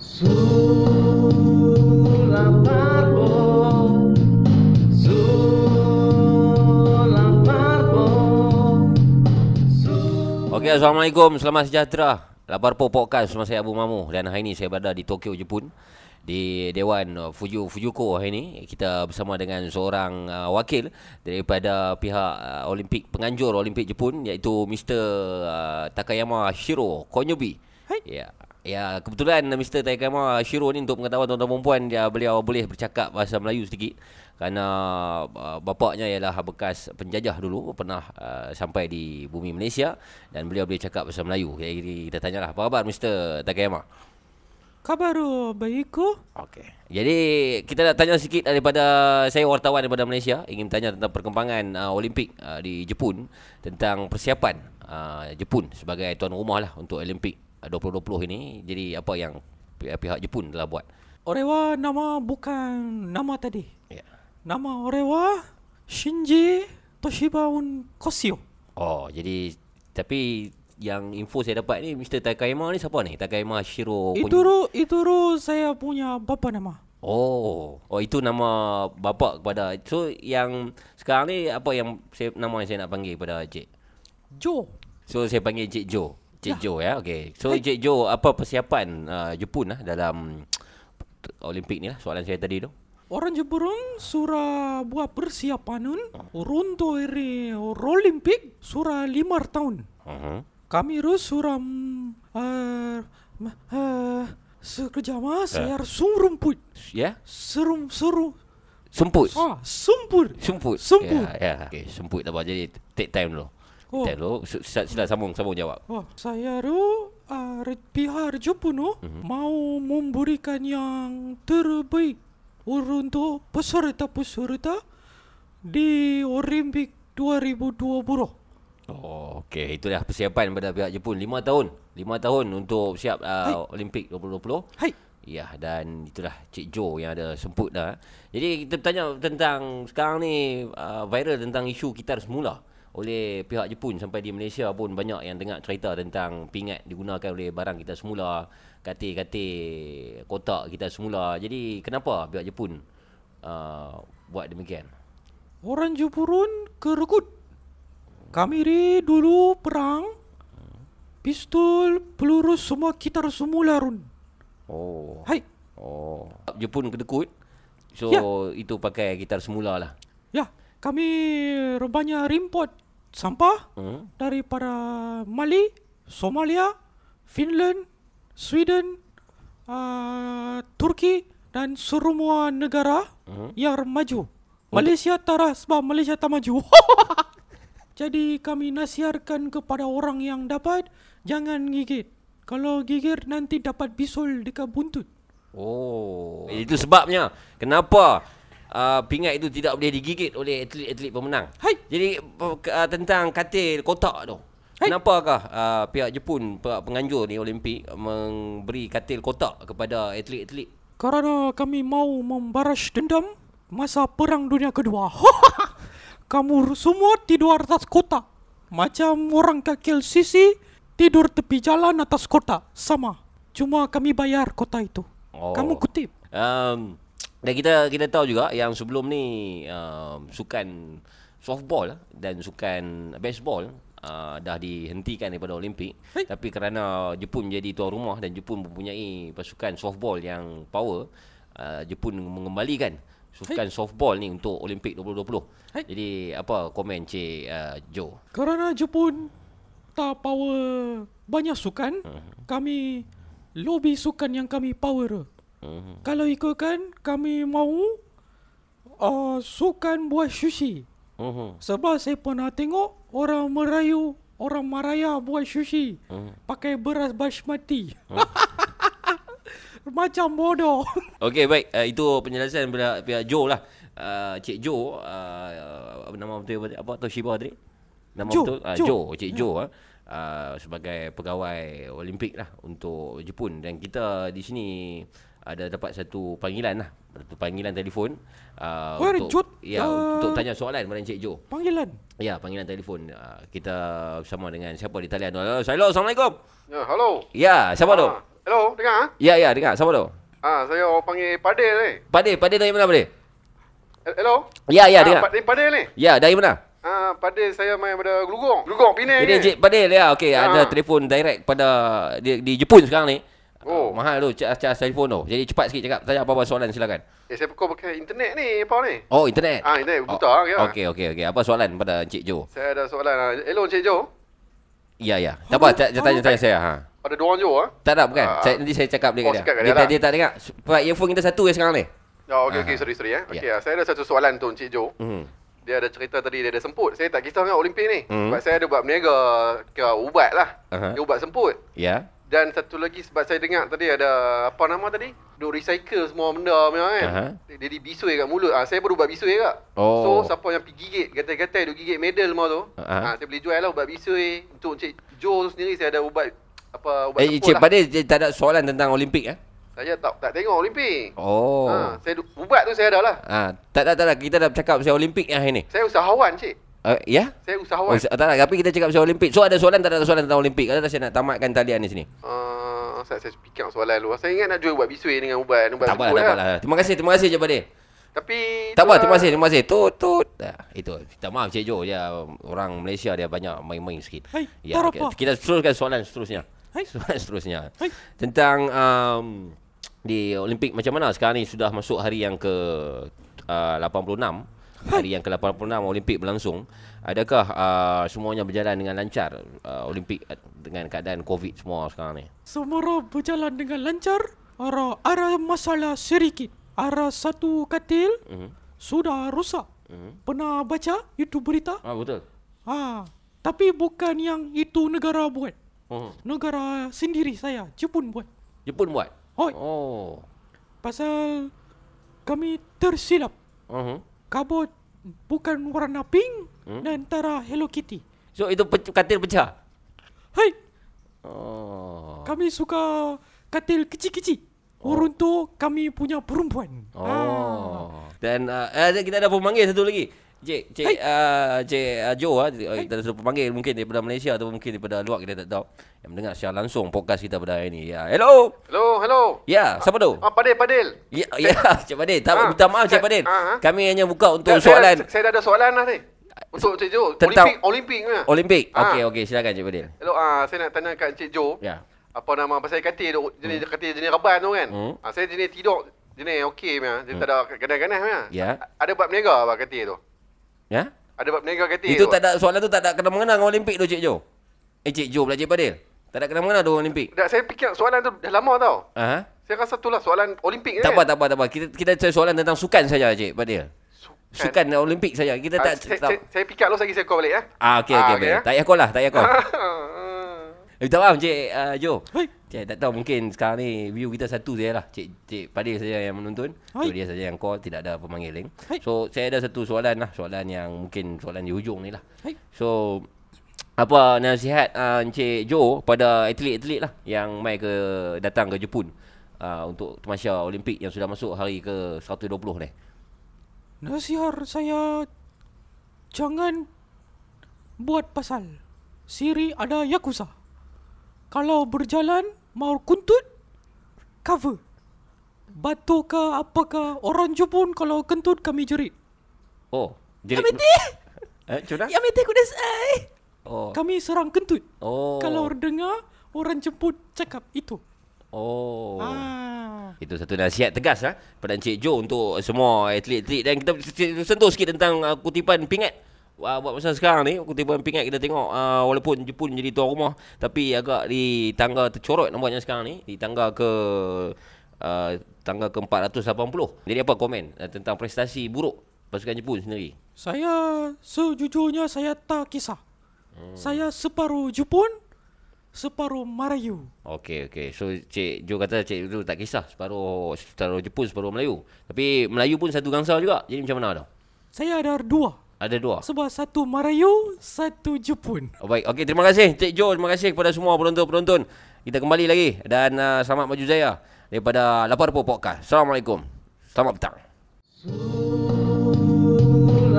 Okey, Assalamualaikum. Selamat sejahtera. Lapar Po Podcast bersama saya Abu Mamu dan hari ini saya berada di Tokyo, Jepun di Dewan Fuju Fujuko hari ini kita bersama dengan seorang uh, wakil daripada pihak uh, Olimpik penganjur Olimpik Jepun iaitu Mr uh, Takayama Shiro Konyobi. Hai. Ya. Ya, kebetulan Mr Takayama Shiro ni untuk pengetahuan tuan-tuan dan puan dia beliau boleh bercakap bahasa Melayu sedikit kerana uh, bapaknya ialah bekas penjajah dulu pernah uh, sampai di bumi Malaysia dan beliau boleh cakap bahasa Melayu. Jadi kita tanyalah apa khabar Mr Takayama? Kabar baik ko? Okey. Jadi kita nak tanya sikit daripada saya wartawan daripada Malaysia ingin tanya tentang perkembangan uh, Olimpik uh, di Jepun tentang persiapan uh, Jepun sebagai tuan rumah lah untuk Olimpik uh, 2020 ini. Jadi apa yang pihak-pihak Jepun telah buat? Orewa nama bukan nama tadi. Ya. Nama Orewa Shinji Toshibaun Kosio. Oh, jadi tapi yang info saya dapat ni Mr Takayama ni siapa ni? Takayama Shiro Kon- Itu ru, itu ru saya punya bapa nama. Oh, oh itu nama bapa kepada. So yang sekarang ni apa yang saya nama yang saya nak panggil kepada Cik? Jo. So saya panggil Cik Jo. Cik Ya. Jo ya. Okey. So Cik Jo apa persiapan uh, Jepun lah dalam Olimpik ni lah soalan saya tadi tu. Orang Jepun surah buat persiapan untuk iri Olimpik surah lima tahun. Uh-huh. Kami ru surah mm, uh, uh, sekerjama saya surumput. Ya? Serum seru. Semput. Ah, sumpur. Semput. Semput. Ya, ya. Okey, semput tak apa. Jadi take time dulu. Oh. Dulu. S- Sila, sambung sambung jawab. Wah, saya tu uh, pihak Jepun tu Mhm. mau memberikan yang terbaik untuk peserta-peserta di Olimpik 2020. Oh, okey. Itulah persiapan pada pihak Jepun. Lima tahun. Lima tahun untuk siap uh, Olimpik 2020. Hai. Ya, dan itulah Cik Jo yang ada semput dah. Jadi kita bertanya tentang sekarang ni uh, viral tentang isu kitar semula oleh pihak Jepun sampai di Malaysia pun banyak yang dengar cerita tentang pingat digunakan oleh barang kita semula, katil-katil kotak kita semula. Jadi kenapa pihak Jepun uh, buat demikian? Orang Jepun kerekut. Kami ni dulu perang. Pistol, peluru semua kita semula run. Oh. Hai. Oh. Jepun kedekut. So Ya. itu pakai gitar semula lah. Ya, kami banyak import sampah Hmm? daripada Mali, Somalia, Finland, Sweden, uh, Turki dan semua negara Mhm. yang maju. Malaysia tak sebab Malaysia tak maju. Jadi kami nasihatkan kepada orang yang dapat jangan gigit. Kalau gigit nanti dapat bisul dekat buntut. Oh, itu sebabnya kenapa uh, pingat itu tidak boleh digigit oleh atlet-atlet pemenang. Hai. Jadi uh, tentang katil kotak tu. Hai. Kenapakah uh, pihak Jepun pihak penganjur ni Olimpik memberi katil kotak kepada atlet-atlet? Kerana kami mau membaras dendam masa perang dunia kedua. Kamu semua tidur atas kota. Macam orang kakil sisi tidur tepi jalan atas kota. Sama. Cuma kami bayar kota itu. Oh. Kamu kutip. Um, dan kita kita tahu juga yang sebelum ni um, sukan softball dan sukan baseball uh, dah dihentikan daripada Olimpik. Hai. Tapi kerana Jepun menjadi tuan rumah dan Jepun mempunyai pasukan softball yang power, uh, Jepun mengembalikan sukan softball ni untuk Olimpik 2020. Hai. Jadi apa komen Cik uh, Joe? Kerana Jepun tak power banyak sukan, kami lobby sukan yang kami power. Mhm. Kalau ikutkan, kami mau uh, sukan buat sushi. Mhm. Sebab saya pernah tengok orang merayu, orang Maraya buat sushi. Hmm. Pakai beras basmati. Macam bodoh. Okey baik uh, itu penjelasan daripada pihak Joe lah. Uh, Cik Joe uh, apa nama betul apa, apa Toshiba tadi? Nama Joe, betul uh, Joe. Joe, Cik Joe uh, uh, sebagai pegawai Olimpik lah untuk Jepun dan kita di sini ada dapat satu panggilan lah satu panggilan telefon uh, Where untuk Joe? ya Uh, untuk tanya soalan kepada Cik Joe. Panggilan. Ya panggilan telefon uh, kita bersama dengan siapa di talian. Halo, Hello, Assalamualaikum. Ya, halo. Ya, siapa tu? Ah, Hello, dengar ah? Ya, ya, dengar. Siapa tu? Ah, saya orang panggil Padel ni. Padil, Padil dari mana Padil? Hello? Ya, ya, ah, dengar. Padel, Padel ni. Ya, dari mana? Ah, Padel saya main pada Gelugong. Gelugong, Penang Ini ni. Cik Padil ya. Okey, Ah. ada telefon direct pada di, di Jepun sekarang ni. Oh. Uh, mahal tu cas cas telefon tu. Jadi cepat sikit cakap tanya apa-apa soalan silakan. Eh, saya pukul pakai internet ni, apa ni? Oh, internet. Ah, internet buta oh, ke? Okey, okey, okey. Apa soalan pada Encik Jo? Saya ada soalan. ah. Hello, Encik Jo. Ya, ya. Tak apa, tak tanya tanya saya ha. Ada dua orang Jo ah. Tak ada bukan. Ah. Saya nanti saya cakap dia Oh, dia. Dia, dia lah. dia tak dengar. Sebab earphone kita satu je sekarang ni. Oh, okey, Ah. okey, sorry, sorry eh. Ya. Okey, ah, saya ada satu soalan tu Encik Jo. Hmm. Dia ada cerita tadi dia ada semput. Saya tak kisah dengan Olimpik ni. Hmm. Sebab saya ada buat berniaga ke ubat lah. Aha. Dia ubat semput. Ya. Dan satu lagi sebab saya dengar tadi ada apa nama tadi? Duk recycle semua benda punya kan. Dia Jadi bisui kat mulut. Ah saya baru buat bisui kak. Oh. So siapa yang pergi gigit, gatai-gatai duk gigit medal semua tu. Aha. Ah saya boleh jual lah ubat bisui. Untuk Encik Jo tu sendiri saya ada ubat apa ubat Eh, Encik lah. Tak ada soalan tentang Olimpik eh? Saya tak tak tengok Olimpik. Oh. Ha, saya ubat tu saya ada lah. Ah, tak ada tak ada kita dah bercakap pasal Olimpik yang hari ni. Saya usahawan cik. Uh, ya? Saya Oh, usahawan. tak ada, tapi kita cakap pasal Olimpik. So ada soalan tak ada soalan tentang Olimpik? Ada saya nak tamatkan talian di sini. Uh, saya, saya fikir soalan lu. Saya ingat nak jual ubat bisui dengan ubat ubat Tak apa, semput tak lah. apa lah. Terima kasih, terima kasih je Padil. Tapi Tak apa, terima kasih, terima kasih. Tut, tut. Dah, itu. Minta maaf Cik Jo. Ya, orang Malaysia dia banyak main-main sikit. Hai, ya, tak apa. Kita teruskan soalan seterusnya. Hai. Soalan seterusnya. Hai. Tentang um, di Olimpik macam mana sekarang ni sudah masuk hari yang ke uh, 86. Hari yang ke-86 Olimpik berlangsung. Adakah uh, semuanya berjalan dengan lancar uh, Olimpik uh, dengan keadaan COVID semua sekarang ni? Semua berjalan dengan lancar. Ada, ada masalah sedikit. Ada satu katil Mhm. sudah rusak. Mhm. Pernah baca itu berita? Ah betul. Ah, tapi bukan yang itu negara buat. Hmm. Negara sendiri saya, Jepun buat. Jepun buat. Hoi. Oh. Pasal kami tersilap. Uh-huh. Kabut bukan warna pink Hmm? dan antara Hello Kitty. So itu pe- katil pecah. Hai, Oh. kami suka katil kecil-kecil. Oh. Untuk kami punya perempuan. Ah. Oh. Dan uh, ada kita ada pemanggil satu lagi. Cik, cik, uh, cik uh, Jo, uh, kita ada satu pemanggil mungkin daripada Malaysia atau mungkin daripada luar kita tak tahu. Yang mendengar secara langsung podcast kita pada hari ini. Ya, hello. Hello, hello. Ya, siapa tu? Ah, Padil, Padil. Ya, ya, Cik Padin. Tak, Ah, minta maaf Cik Padin. ah, ah. Kami hanya buka untuk Saya- soalan Saya, saya dah ada soalan lah ni. Untuk Cik Jo. Tentang- Olimpik, Olimpik. Olimpik. Ah. Okey, okey, silakan Cik Padin. Hello, ah saya nak tanya kat Encik Jo. Ya. Apa nama pasal katil tu, jenis katil jenis reban tu kan. Hmm. Ah saya jenis tidur jenis okey punya. Dia tak ada ganas-ganas punya. Ya. A- Ada buat berniaga apa katil tu? Ya? Ada buat berniaga katil Itu tu? tak ada soalan tu tak ada kena mengena dengan Olimpik tu Cik Jo. Eh Cik Jo pula Cik Padil. Tak ada kena mengena dengan Olimpik. Tak, saya fikir soalan tu dah lama tau. Ah. Saya rasa tu lah soalan Olimpik Tak kan. apa, tak apa, tak apa. Kita kita cari soalan tentang sukan saja Cik Padil. Sukan dan Olimpik saja. Kita Ah, tak saya, tak. saya, saya fikir lu lagi saya call balik eh. Ah okey Ah, okey okey, baik. eh. Tak payah call lah, tak payah call. Eh, minta maaf Cik uh, Jo. Hai. Cik tak tahu mungkin sekarang ni view kita satu saja lah. Cik Cik Padil saja yang menonton. Hai. So dia saja yang call, tidak ada pemanggil lain. Hai. So saya ada satu soalan lah, soalan yang mungkin soalan di hujung ni lah. Hai. So apa nasihat uh, Encik Jo pada atlet-atlet lah yang mai ke datang ke Jepun uh, untuk tamasya Olimpik yang sudah masuk hari ke 120 ni. Nasihat saya jangan buat pasal Siri ada Yakuza. Kalau berjalan mau kuntut cover. Batu ke apa ke orang Jepun kalau kentut kami jerit. Oh, jadi Yamete! Eh, macam mana? Yamete kudasai. Oh. Kami serang kentut. Oh. Kalau dengar orang Jepun cakap itu. Oh. Ah. Itu satu nasihat tegas lah pada Encik Jo untuk semua atlet-atlet dan kita sentuh sikit tentang uh, kutipan pingat. Uh, buat masa sekarang ni kutipan pingat kita tengok uh, walaupun Jepun jadi tuan rumah tapi agak di tangga tercorot nampaknya sekarang ni di tangga ke uh, tangga ke 480. Jadi apa komen uh, tentang prestasi buruk pasukan Jepun sendiri? Saya sejujurnya saya tak kisah. Hmm. Saya separuh Jepun, separuh Melayu. Okey okey. So Cik Jo kata Cik Jo tak kisah separuh separuh Jepun separuh Melayu. Tapi Melayu pun satu bangsa juga. Jadi macam mana tu? Saya ada dua. Ada dua. Sebab satu Melayu, satu Jepun. Oh, baik. Okey, terima kasih Cik Jo. Terima kasih kepada semua penonton-penonton. Kita kembali lagi dan uh, selamat maju jaya daripada Lapar Po Podcast. Assalamualaikum. Selamat petang.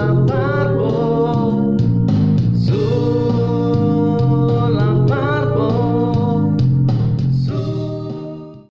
Sulapar